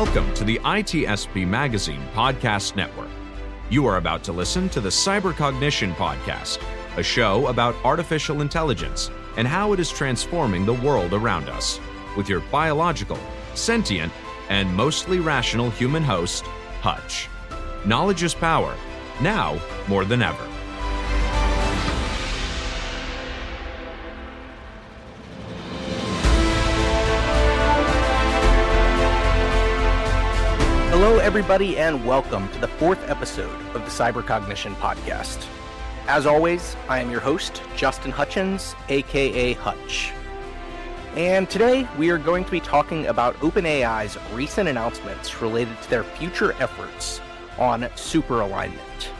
Welcome to the ITSP Magazine Podcast Network. You are about to listen to the Cybercognition Podcast, a show about artificial intelligence and how it is transforming the world around us, with your biological, sentient, and mostly rational human host, Hutch. Knowledge is power, now more than ever. Hello, everybody, and welcome to the fourth episode of the Cybercognition Podcast. As always, I am your host, Justin Hutchens, aka Hutch. And today we are going to be talking about OpenAI's recent announcements related to their future efforts on super alignment.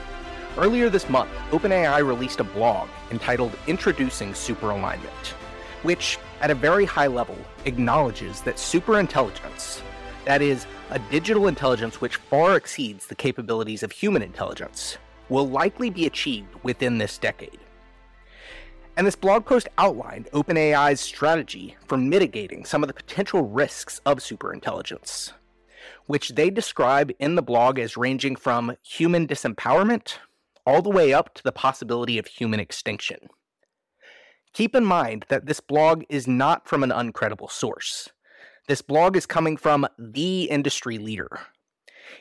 Earlier this month, OpenAI released a blog entitled Introducing Super Alignment, which, at a very high level, acknowledges that superintelligence, that is, a digital intelligence which far exceeds the capabilities of human intelligence, will likely be achieved within this decade. And this blog post outlined OpenAI's strategy for mitigating some of the potential risks of superintelligence, which they describe in the blog as ranging from human disempowerment all the way up to the possibility of human extinction. Keep in mind that this blog is not from an uncredible source. This blog is coming from the industry leader.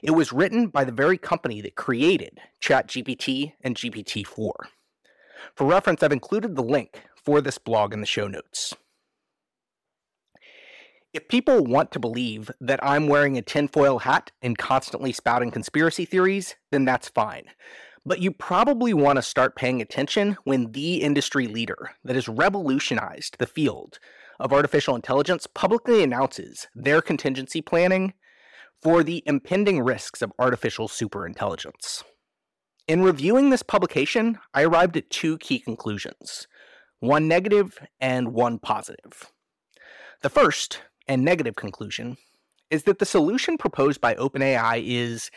It was written by the very company that created ChatGPT and GPT 4. For reference, I've included the link for this blog in the show notes. If people want to believe that I'm wearing a tinfoil hat and constantly spouting conspiracy theories, then that's fine. But you probably want to start paying attention when the industry leader that has revolutionized the field of artificial intelligence publicly announces their contingency planning for the impending risks of artificial superintelligence. In reviewing this publication, I arrived at two key conclusions one negative and one positive. The first and negative conclusion is that the solution proposed by OpenAI is,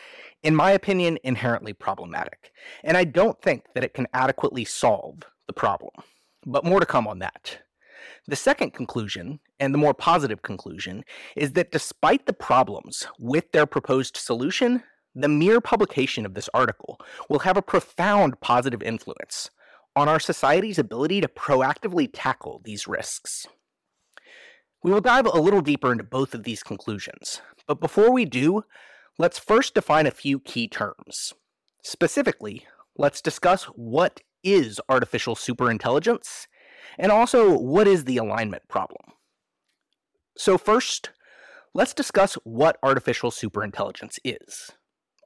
in my opinion, inherently problematic, and I don't think that it can adequately solve the problem. But more to come on that. The second conclusion, and the more positive conclusion, is that despite the problems with their proposed solution, the mere publication of this article will have a profound positive influence on our society's ability to proactively tackle these risks. We will dive a little deeper into both of these conclusions, but before we do, let's first define a few key terms. Specifically, let's discuss what is artificial superintelligence and also, what is the alignment problem? So, first, let's discuss what artificial superintelligence is.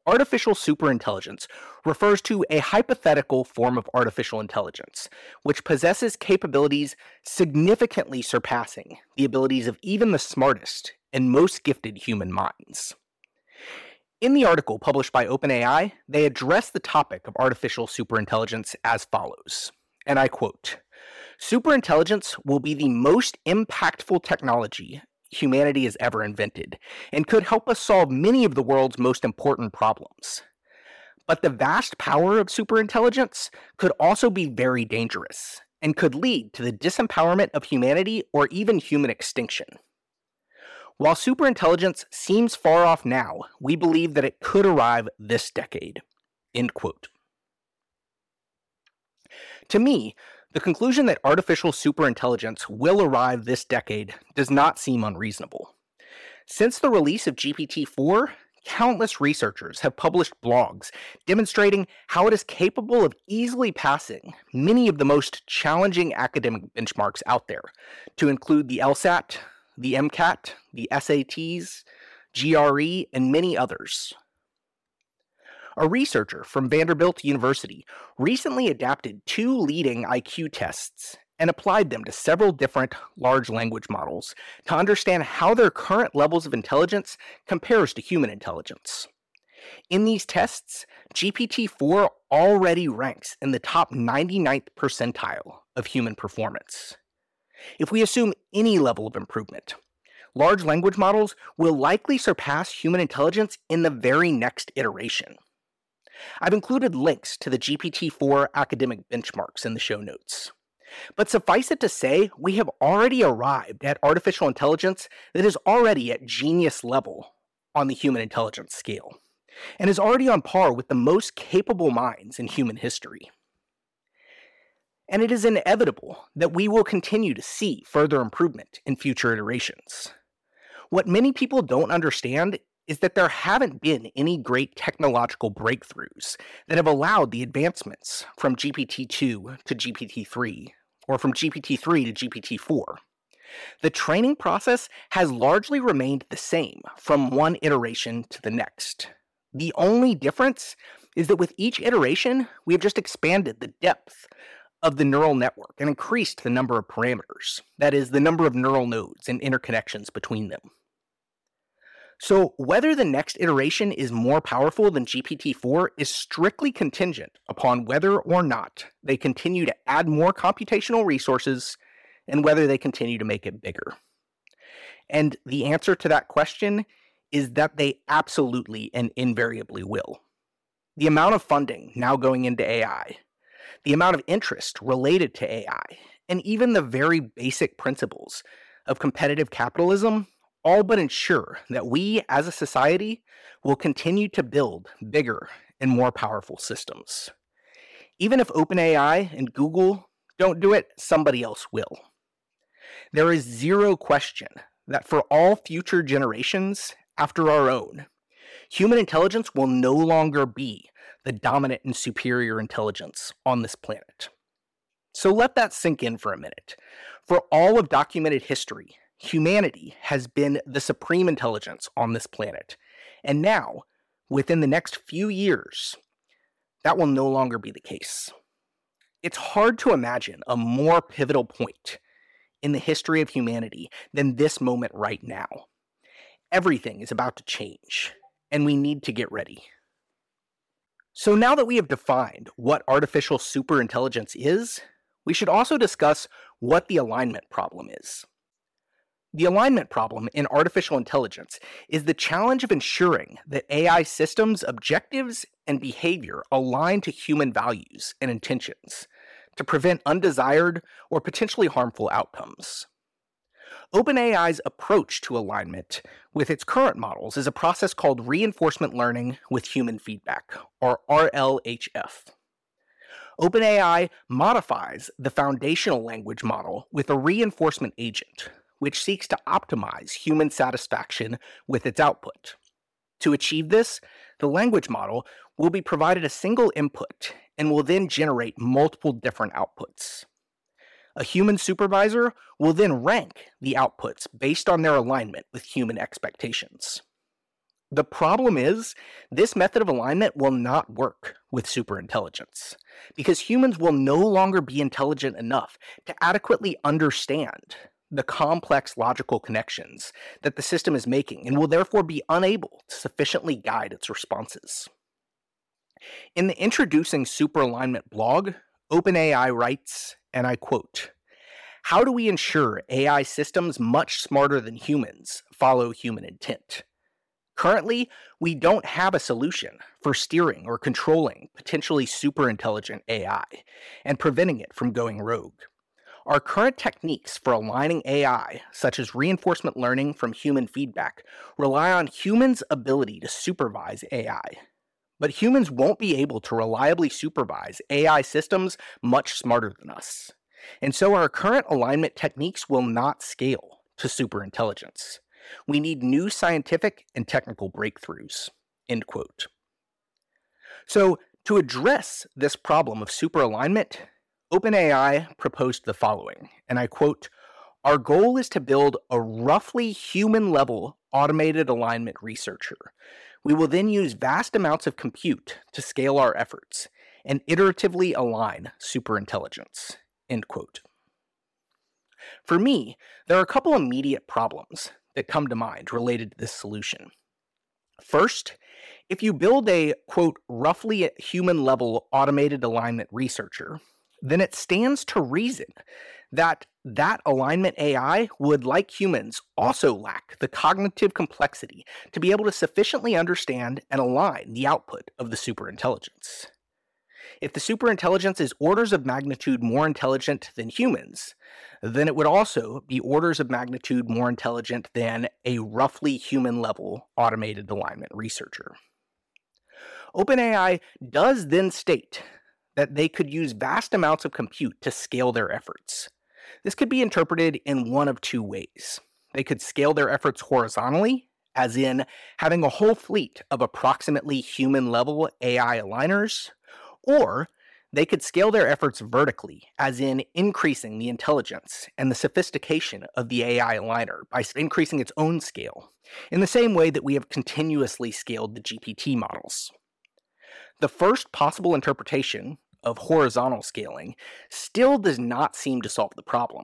Artificial superintelligence refers to a hypothetical form of artificial intelligence, which possesses capabilities significantly surpassing the abilities of even the smartest and most gifted human minds. In the article published by OpenAI, they address the topic of artificial superintelligence as follows, and I quote Superintelligence will be the most impactful technology humanity has ever invented and could help us solve many of the world's most important problems. But the vast power of superintelligence could also be very dangerous and could lead to the disempowerment of humanity or even human extinction. While superintelligence seems far off now, we believe that it could arrive this decade. End quote. To me, the conclusion that artificial superintelligence will arrive this decade does not seem unreasonable. Since the release of GPT 4, countless researchers have published blogs demonstrating how it is capable of easily passing many of the most challenging academic benchmarks out there, to include the LSAT, the MCAT, the SATs, GRE, and many others. A researcher from Vanderbilt University recently adapted two leading IQ tests and applied them to several different large language models to understand how their current levels of intelligence compares to human intelligence. In these tests, GPT-4 already ranks in the top 99th percentile of human performance. If we assume any level of improvement, large language models will likely surpass human intelligence in the very next iteration. I've included links to the GPT 4 academic benchmarks in the show notes. But suffice it to say, we have already arrived at artificial intelligence that is already at genius level on the human intelligence scale, and is already on par with the most capable minds in human history. And it is inevitable that we will continue to see further improvement in future iterations. What many people don't understand is that there haven't been any great technological breakthroughs that have allowed the advancements from GPT 2 to GPT 3, or from GPT 3 to GPT 4. The training process has largely remained the same from one iteration to the next. The only difference is that with each iteration, we have just expanded the depth of the neural network and increased the number of parameters, that is, the number of neural nodes and interconnections between them. So, whether the next iteration is more powerful than GPT 4 is strictly contingent upon whether or not they continue to add more computational resources and whether they continue to make it bigger. And the answer to that question is that they absolutely and invariably will. The amount of funding now going into AI, the amount of interest related to AI, and even the very basic principles of competitive capitalism all but ensure that we as a society will continue to build bigger and more powerful systems. Even if OpenAI and Google don't do it, somebody else will. There is zero question that for all future generations after our own, human intelligence will no longer be the dominant and superior intelligence on this planet. So let that sink in for a minute. For all of documented history, humanity has been the supreme intelligence on this planet. And now, within the next few years, that will no longer be the case. It's hard to imagine a more pivotal point in the history of humanity than this moment right now. Everything is about to change, and we need to get ready. So, now that we have defined what artificial superintelligence is, we should also discuss what the alignment problem is. The alignment problem in artificial intelligence is the challenge of ensuring that AI systems' objectives and behavior align to human values and intentions to prevent undesired or potentially harmful outcomes. OpenAI's approach to alignment with its current models is a process called reinforcement learning with human feedback, or RLHF. OpenAI modifies the foundational language model with a reinforcement agent which seeks to optimize human satisfaction with its output. To achieve this, the language model will be provided a single input and will then generate multiple different outputs. A human supervisor will then rank the outputs based on their alignment with human expectations. The problem is, this method of alignment will not work with superintelligence, because humans will no longer be intelligent enough to adequately understand the complex logical connections that the system is making and will therefore be unable to sufficiently guide its responses. In the Introducing Superalignment blog, OpenAI writes, and I quote, How do we ensure AI systems much smarter than humans follow human intent? Currently, we don't have a solution for steering or controlling potentially super intelligent AI and preventing it from going rogue. Our current techniques for aligning AI, such as reinforcement learning from human feedback, rely on humans' ability to supervise AI. But humans won't be able to reliably supervise AI systems much smarter than us. And so our current alignment techniques will not scale to superintelligence. We need new scientific and technical breakthroughs. End quote. So, to address this problem of superalignment, OpenAI proposed the following, and I quote Our goal is to build a roughly human level automated alignment researcher. We will then use vast amounts of compute to scale our efforts and iteratively align superintelligence. End quote. For me, there are a couple immediate problems that come to mind related to this solution. First, if you build a quote roughly human level automated alignment researcher, then it stands to reason that that alignment AI would, like humans, also lack the cognitive complexity to be able to sufficiently understand and align the output of the superintelligence. If the superintelligence is orders of magnitude more intelligent than humans, then it would also be orders of magnitude more intelligent than a roughly human level automated alignment researcher. OpenAI does then state that they could use vast amounts of compute to scale their efforts. This could be interpreted in one of two ways. They could scale their efforts horizontally, as in having a whole fleet of approximately human level AI aligners, or they could scale their efforts vertically, as in increasing the intelligence and the sophistication of the AI aligner by increasing its own scale, in the same way that we have continuously scaled the GPT models. The first possible interpretation of horizontal scaling still does not seem to solve the problem.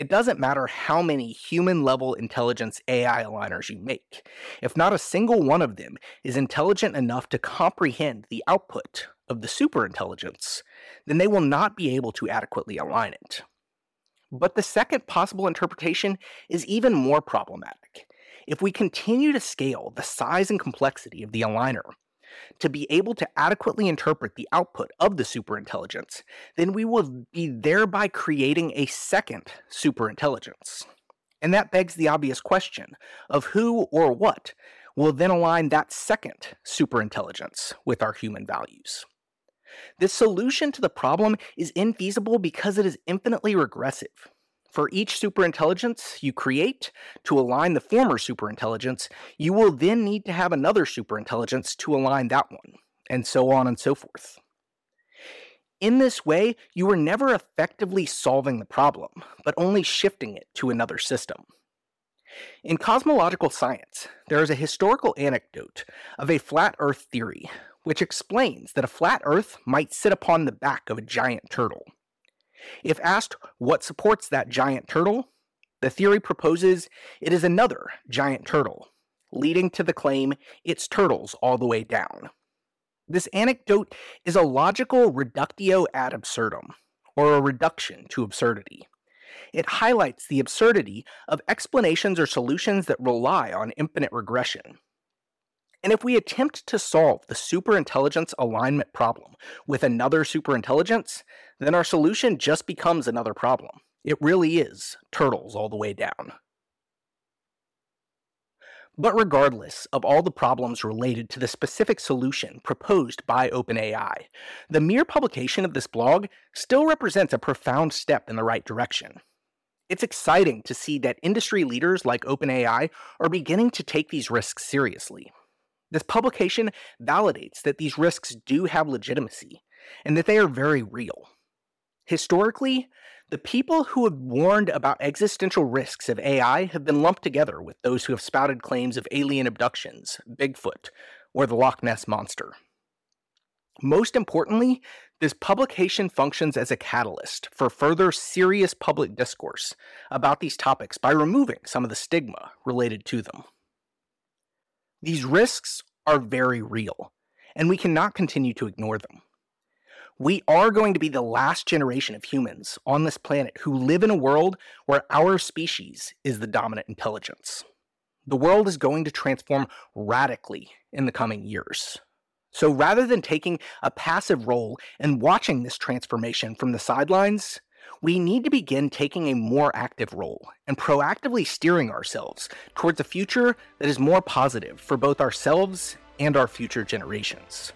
It doesn't matter how many human level intelligence AI aligners you make. If not a single one of them is intelligent enough to comprehend the output of the superintelligence, then they will not be able to adequately align it. But the second possible interpretation is even more problematic. If we continue to scale the size and complexity of the aligner, to be able to adequately interpret the output of the superintelligence, then we will be thereby creating a second superintelligence. And that begs the obvious question of who or what will then align that second superintelligence with our human values. This solution to the problem is infeasible because it is infinitely regressive. For each superintelligence you create to align the former superintelligence, you will then need to have another superintelligence to align that one, and so on and so forth. In this way, you are never effectively solving the problem, but only shifting it to another system. In cosmological science, there is a historical anecdote of a flat Earth theory, which explains that a flat Earth might sit upon the back of a giant turtle. If asked what supports that giant turtle, the theory proposes it is another giant turtle, leading to the claim it's turtles all the way down. This anecdote is a logical reductio ad absurdum, or a reduction to absurdity. It highlights the absurdity of explanations or solutions that rely on infinite regression. And if we attempt to solve the superintelligence alignment problem with another superintelligence, then our solution just becomes another problem. It really is turtles all the way down. But regardless of all the problems related to the specific solution proposed by OpenAI, the mere publication of this blog still represents a profound step in the right direction. It's exciting to see that industry leaders like OpenAI are beginning to take these risks seriously. This publication validates that these risks do have legitimacy and that they are very real. Historically, the people who have warned about existential risks of AI have been lumped together with those who have spouted claims of alien abductions, Bigfoot, or the Loch Ness Monster. Most importantly, this publication functions as a catalyst for further serious public discourse about these topics by removing some of the stigma related to them. These risks are very real, and we cannot continue to ignore them. We are going to be the last generation of humans on this planet who live in a world where our species is the dominant intelligence. The world is going to transform radically in the coming years. So rather than taking a passive role and watching this transformation from the sidelines, we need to begin taking a more active role and proactively steering ourselves towards a future that is more positive for both ourselves and our future generations.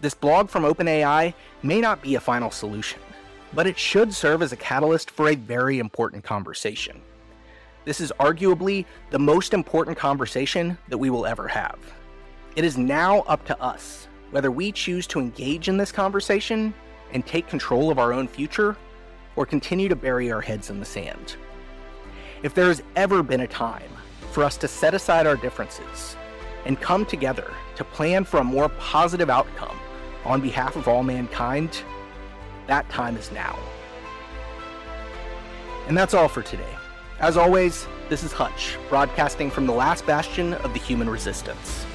This blog from OpenAI may not be a final solution, but it should serve as a catalyst for a very important conversation. This is arguably the most important conversation that we will ever have. It is now up to us whether we choose to engage in this conversation and take control of our own future or continue to bury our heads in the sand. If there has ever been a time for us to set aside our differences and come together to plan for a more positive outcome on behalf of all mankind, that time is now. And that's all for today. As always, this is Hutch, broadcasting from the last bastion of the human resistance.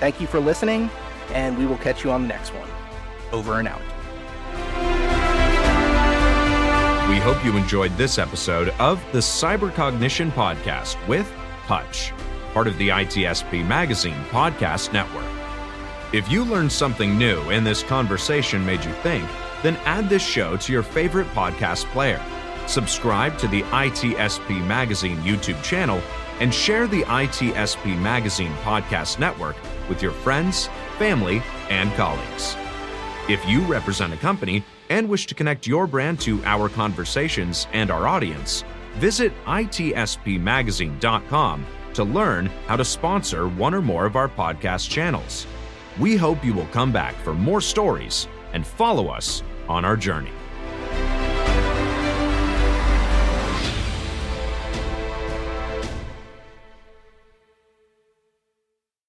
Thank you for listening, and we will catch you on the next one. Over and out. We hope you enjoyed this episode of the Cybercognition Podcast with Hutch, part of the ITSP Magazine Podcast Network. If you learned something new and this conversation made you think, then add this show to your favorite podcast player. Subscribe to the ITSP Magazine YouTube channel and share the ITSP Magazine podcast network with your friends, family, and colleagues. If you represent a company and wish to connect your brand to our conversations and our audience, visit itspmagazine.com to learn how to sponsor one or more of our podcast channels. We hope you will come back for more stories and follow us on our journey.